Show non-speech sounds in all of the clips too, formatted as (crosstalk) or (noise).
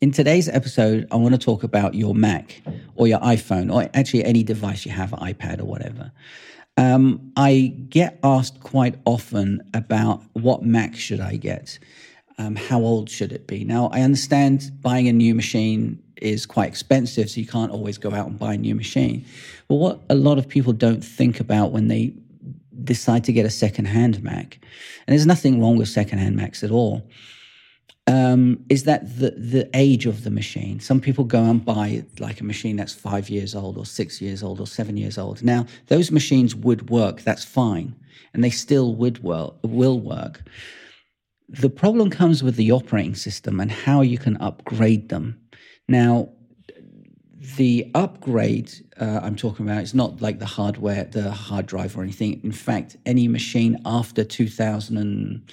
In today's episode, I want to talk about your Mac or your iPhone or actually any device you have, iPad or whatever. Um, I get asked quite often about what Mac should I get? Um, how old should it be? Now, I understand buying a new machine is quite expensive, so you can't always go out and buy a new machine. But what a lot of people don't think about when they decide to get a second-hand Mac, and there's nothing wrong with second-hand Macs at all, um, is that the the age of the machine. Some people go and buy like a machine that's five years old, or six years old, or seven years old. Now those machines would work. That's fine, and they still would work, will work. The problem comes with the operating system and how you can upgrade them. Now, the upgrade uh, I'm talking about is not like the hardware, the hard drive or anything. In fact, any machine after 2000 and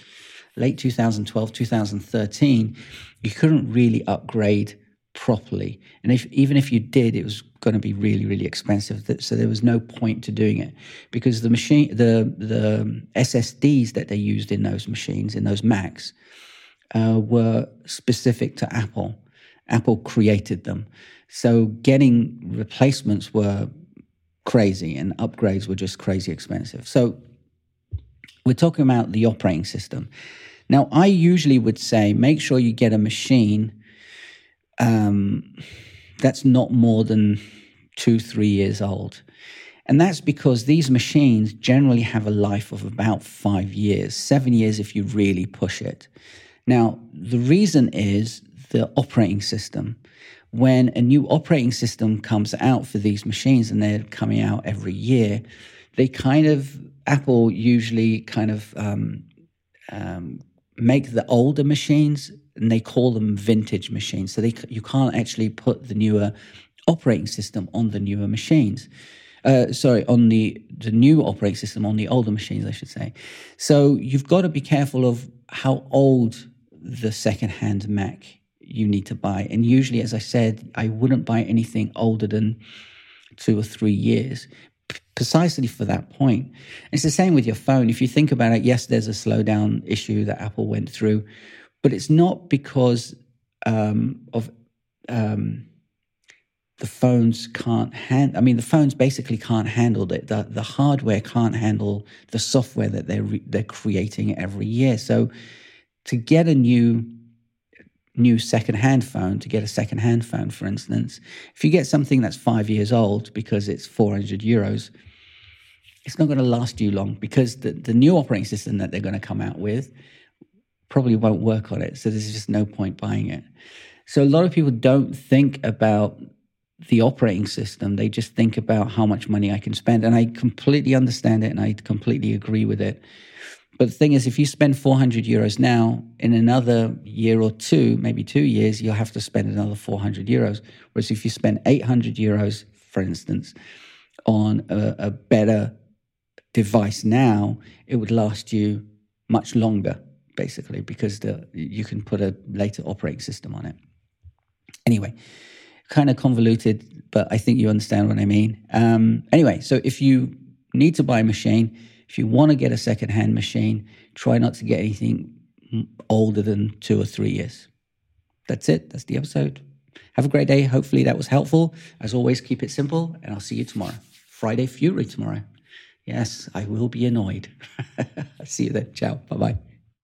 late 2012, 2013, you couldn't really upgrade properly. And if even if you did, it was going to be really, really expensive. So there was no point to doing it because the machine, the the SSDs that they used in those machines, in those Macs, uh, were specific to Apple. Apple created them. So getting replacements were crazy and upgrades were just crazy expensive. So we're talking about the operating system. Now, I usually would say make sure you get a machine um, that's not more than two, three years old. And that's because these machines generally have a life of about five years, seven years if you really push it. Now, the reason is the operating system. When a new operating system comes out for these machines, and they're coming out every year, they kind of, Apple usually kind of um, um, make the older machines and they call them vintage machines. So they, you can't actually put the newer operating system on the newer machines. Uh, sorry, on the, the new operating system on the older machines, I should say. So you've got to be careful of how old the second-hand Mac you need to buy. And usually, as I said, I wouldn't buy anything older than two or three years precisely for that point. It's the same with your phone. If you think about it, yes, there's a slowdown issue that Apple went through, but it's not because um, of um, the phones can't handle. I mean, the phones basically can't handle it. The, the hardware can't handle the software that they're re- they're creating every year. So, to get a new new second-hand phone to get a second-hand phone for instance if you get something that's five years old because it's 400 euros it's not going to last you long because the, the new operating system that they're going to come out with probably won't work on it. So there's just no point buying it. So a lot of people don't think about the operating system. They just think about how much money I can spend. And I completely understand it and I completely agree with it. But the thing is, if you spend 400 euros now, in another year or two, maybe two years, you'll have to spend another 400 euros. Whereas if you spend 800 euros, for instance, on a, a better device now, it would last you much longer, basically, because the, you can put a later operating system on it. Anyway, kind of convoluted, but I think you understand what I mean. Um, anyway, so if you need to buy a machine, if you want to get a second-hand machine, try not to get anything older than two or three years. That's it. That's the episode. Have a great day. Hopefully that was helpful. As always, keep it simple, and I'll see you tomorrow. Friday Fury tomorrow. Yes, I will be annoyed. (laughs) See you then. Ciao. Bye bye.